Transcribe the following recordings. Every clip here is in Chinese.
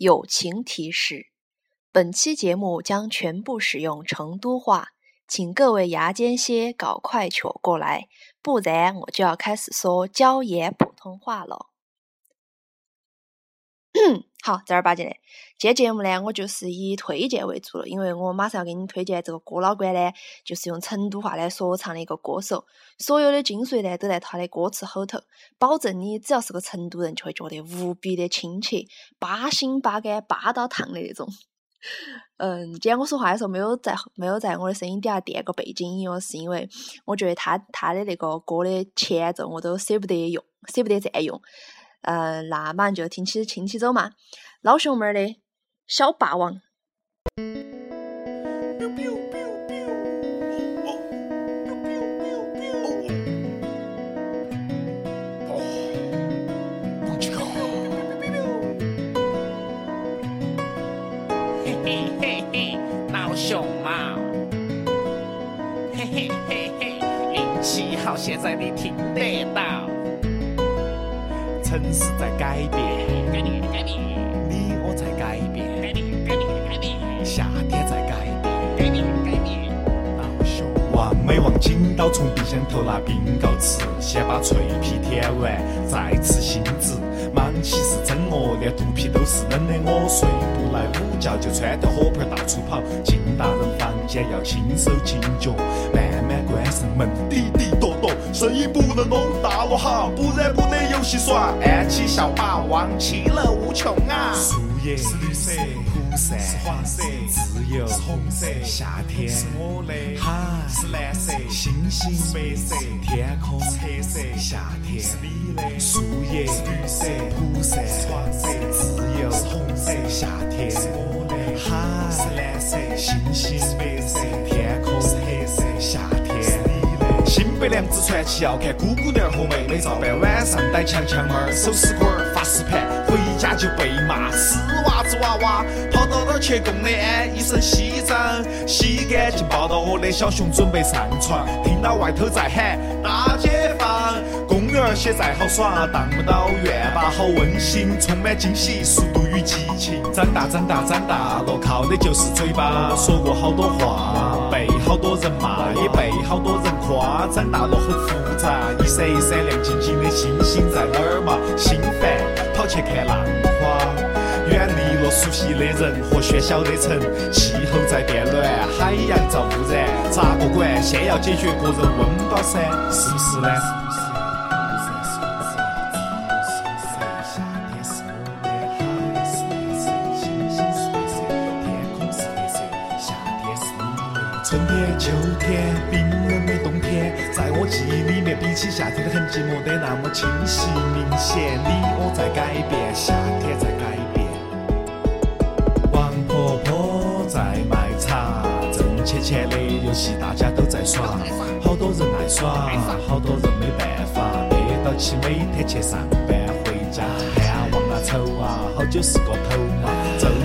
友情提示：本期节目将全部使用成都话，请各位牙尖些搞快扯过来，不然我就要开始说椒盐普通话了。好，正儿八经的，今天节目呢，我就是以推荐为主了，因为我马上要给你推荐这个郭老倌呢，就是用成都话来说唱的一个歌手，所有的精髓呢都在他的歌词后头，保证你只要是个成都人就会觉得无比的亲切，八心八肝、八到烫的那种。嗯，今天我说话的时候没有在没有在我的声音底下垫个背景音乐，是因为我觉得他他的那个歌的前奏我都舍不得用，舍不得占用。嗯，那马上就听起听起走嘛，老熊猫的小霸王。嘿嘿嘿嘿，老熊猫，嘿嘿嘿嘿，运气好，现在你听得到。城市在改变，改变改变，你我在改变，改变改变改变，夏天在改变，改变改变。老熊望没望紧到从冰箱头拿冰糕吃，先把脆皮舔完，再吃心子。忙起是真饿，连肚皮都是冷的，我睡觉，就穿条火盆到处跑。进大人房间要轻手轻脚，慢慢关上门，滴滴答答，声音不能弄大了哈，不然不能游戏耍。安琪小霸王，其乐无穷啊！是绿色，蒲扇是黄色，自由是红色，夏天是我的海是蓝色，星星是白色，天空是黑色，夏天是你的树叶是绿色，蒲扇是黄色，自由是红色，夏天是我的海是蓝色，星星是白色，天空是黑色，夏天是你的。新白娘子传奇要看姑姑娘儿和妹妹照办，晚上逮强强妹儿，手撕管儿发石盘，回家就被骂死娃子娃娃，跑到哪儿去供的安？一身西装，洗干净抱到我的小熊准备上床，听到外头在喊大解放，公园儿些再好耍，当不到院坝好温馨，充满惊喜，速度与激情。长大长大长大了，靠的就是嘴巴，说过好多话，被好多人骂，也被好多人夸。长大了很复杂，一闪一闪亮晶晶的星星在哪儿嘛？心烦，去看浪花。远离了熟悉的人和喧嚣的城，气候在变暖，海洋遭污染，咋个管？先要解决个人温饱噻，是不是呢？春天、秋天，冰冷的冬天，在我记忆里面，比起夏天的痕迹，没得那么清晰明显。你我在改变，夏天在改变。王婆婆在卖茶，挣钱钱的游戏大家都在耍，好多人爱耍，好多人没办法，憋到起每天去上班回家，看望啊愁啊，好久是个头嘛，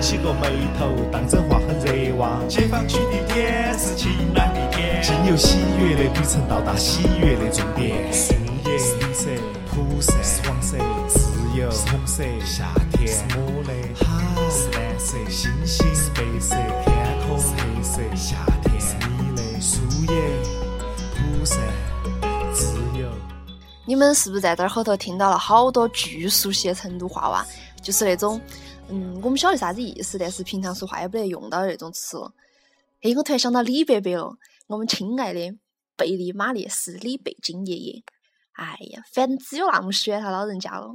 皱起个眉头，当真话很热哇。解放区的天是晴朗的天，经由喜悦的旅程到达喜悦的终点。树叶是绿色，蒲扇是黄色，自由是红色，夏天是我的海是蓝色，星星是白色，天空是黑色，夏天是你的树叶，蒲扇，自由。你们是不是在这儿后头听到了好多巨熟悉的成都话哇？就是那种，嗯，我们晓得啥子意思，但是平常说话也不得用到那种词。哎，我突然想到李伯伯了，我们亲爱的贝利马列斯李贝金爷爷。哎呀，反正只有那么喜欢他老人家了。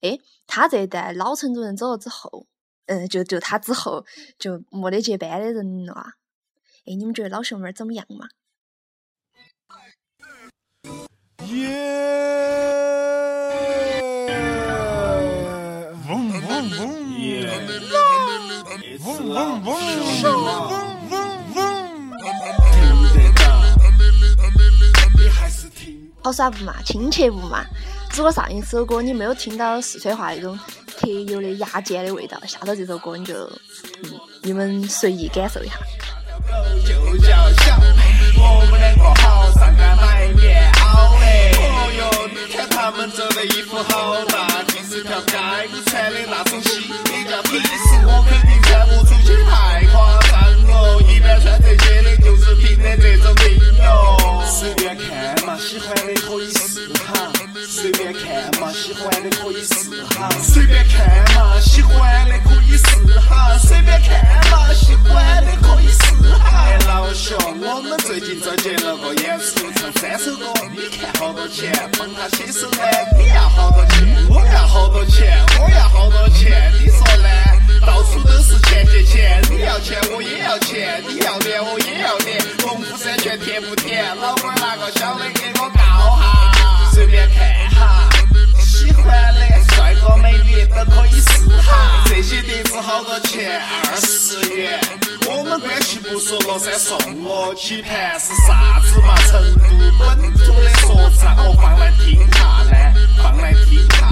哎，他这一代老成都人走了之后，嗯，就就他之后就没得接班的人了啊。哎，你们觉得老熊猫儿怎么样嘛？好耍不嘛？亲切不嘛？如果上一首歌你没有听到四川话那种特有的牙尖的味道，下头这首歌你就，嗯，你们随意感受一下。就叫小妹，我们两个好，上街买棉袄的。哦哟，你看他们走的衣服好大，这条街你穿的那种戏，你叫屁事，我肯定穿不出去，太夸张了。一般穿这些的，就是拼的这种命哟。随便看嘛，喜欢的可以试哈。随便看嘛，喜欢的可以试哈。随便看嘛，喜欢的可以试哈。随便看嘛，喜欢的可以试哈。哎，老兄，我们最近这接了个演出，唱三首歌，你看好多钱？帮他写首呢，你要好多钱？我要好多钱？我要好多钱？你说呢？到处都是钱钱钱，你要钱我也要钱，你要脸我也要脸，甜不甜？老板儿哪个小的给我告哈？随便看哈，喜欢的帅哥美女都可以试哈。这些碟子好多钱？二十元。我们关系不说了噻，送我几盘是啥子嘛？成都本土的说唱，我放来听下呢，放来听下。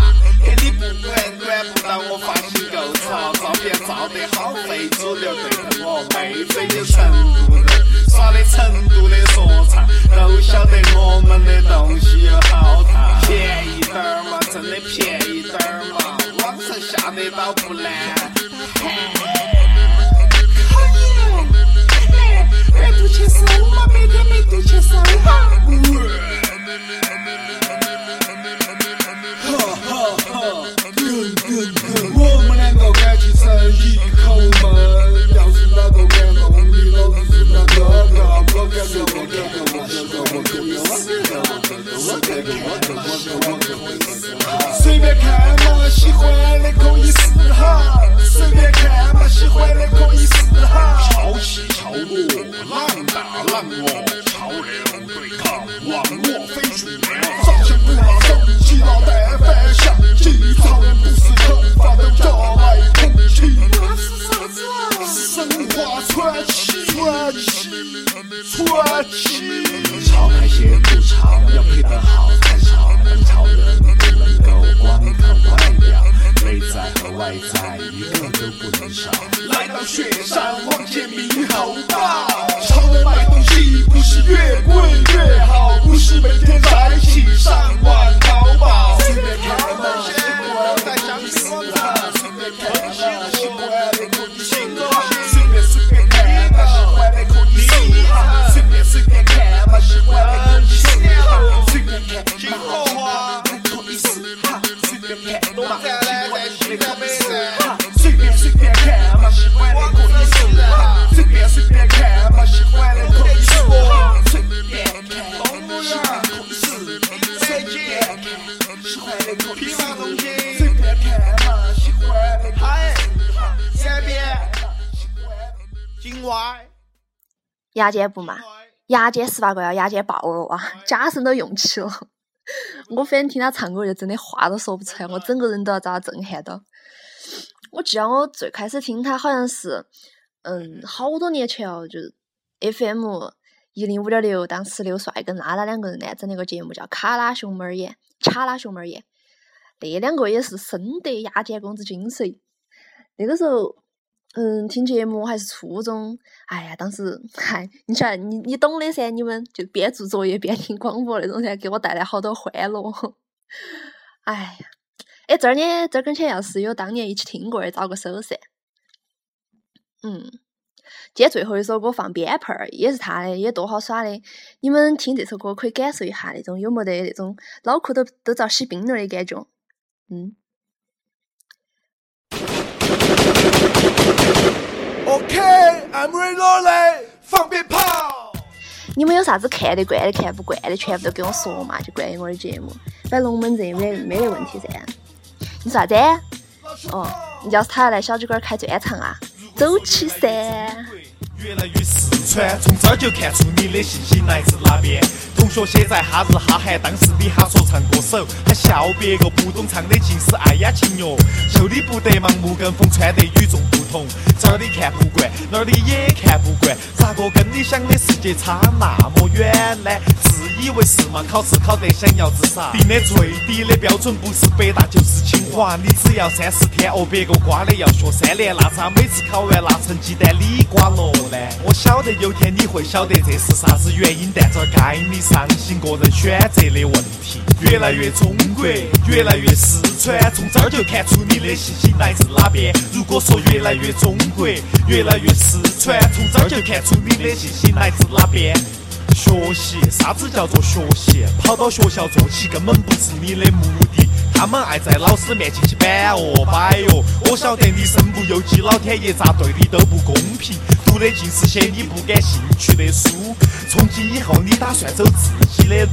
随便看嘛，喜欢的可以试哈。潮起潮落，浪打浪卧，潮流对抗，忘我非主流。上线不拿手机，脑袋翻相机，常人不是头发都叫来空气。那是啥子啊？神话传奇，传奇，传奇。潮开先不潮，要配得好才潮。当潮人不能够光看外表，内在和外在一个都不能少。来到雪山，望见猕猴报。潮人买东西不是越贵越好，不是每天早起上网淘宝。牙尖不嘛？牙尖十八个要牙尖爆了哇！假声都用起了。我反正听他唱歌就真的话都说不出来，我整个人都要遭他震撼到。我记得我最开始听他好像是，嗯，好多年前哦，就是 FM 一零五点六，当时刘帅跟拉拉两个人呢整了个节目叫《卡拉熊猫儿眼》，卡拉熊猫儿眼，那两个也是深得牙尖公子精髓。那个时候，嗯，听节目还是初中，哎呀，当时嗨，你晓得，你你懂的噻，你们就边做作业边听广播那种噻，给我带来好多欢乐。哎呀，哎，这儿呢，这儿跟前要是有当年一起听过的，找个手噻。嗯，今天最后一首歌放鞭炮儿，也是他的，也多好耍的。你们听这首歌可以感受一下那种有没得那种脑壳都都遭洗冰了的感觉。嗯。OK，I'm ready rolling，放鞭炮。你们有啥子看得惯的、看不惯的，全部都跟我说嘛，就关于我的节目。反正龙门阵没没得问题噻。你说啥子？哦，要是他要来小酒馆开专场啊，走起噻！越来越四川，从这儿就看出你的信息来自哪边。同学写在哈日哈韩，当时你哈说唱歌手，还笑别个不懂唱的尽是爱呀情哟。秀的不得盲目跟风，穿得与众不同。这儿你看不惯，那儿你也看不惯，咋个跟你想的世界差那么远呢？自以为是嘛，考试考得想要自杀。定的最低的标准不是北大就是清华。你只要三十天哦，别个瓜的要学三年，那咋每次考完拿成绩单你瓜落呢？我晓得有天你会晓得这是啥子原因，但这该你伤心个人选择的问题。越来越中国，越来越四川，从这儿就看出你的信心来自哪边。如果说越来越中国，越来越四川，从这儿就看出你的信心来自哪边。学习，啥子叫做学习？跑到学校坐起根本不是你的目的。他们爱在老师面前去摆哦摆哟，我晓得你身不由己，老天爷咋对你都不公平。读的尽是些你不感兴趣的书，从今以后你打算走自己的路，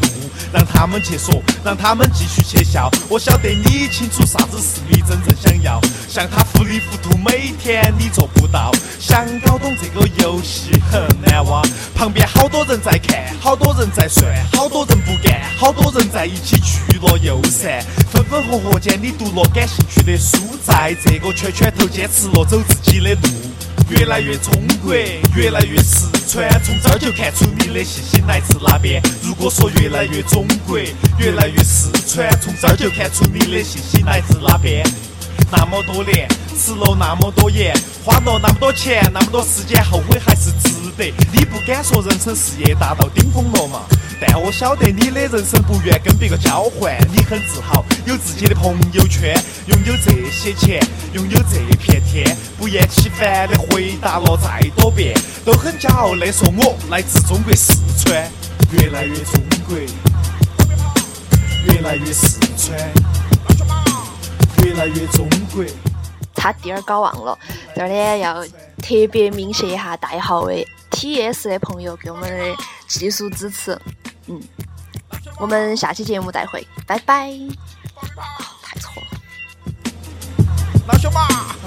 让他们去说，让他们继续去笑。我晓得你清楚啥子是你真正想要，像他糊里糊涂每天你做不到，想搞懂这个游戏很难哇。旁边好多人在看，好多人在算，好多人不干，好多人在一起聚了又散，分分合合间你读了感兴趣的书，在这个圈圈头坚持了走自己的路。越来越中国，越来越四川，从这儿就看出你的信心来自哪边。如果说越来越中国，越来越四川，从这儿就看出你的信心来自哪边。那么多年，吃了那么多盐，花了那么多钱，那么多时间，后悔还是值得。你不敢说人生事业达到顶峰了嘛？但我晓得你的人生不愿跟别个交换，你很自豪有自己的朋友圈，拥有这些钱，拥有这片天，不厌其烦的回答了再多遍，都很骄傲的说我来自中国四川，越来越中国，越来越四川，越来越中国。差点儿搞忘了，这儿呢要特别鸣谢一下代号为 TS 的朋友给我们的技术支持。嗯，我们下期节目再会，拜拜。兄们。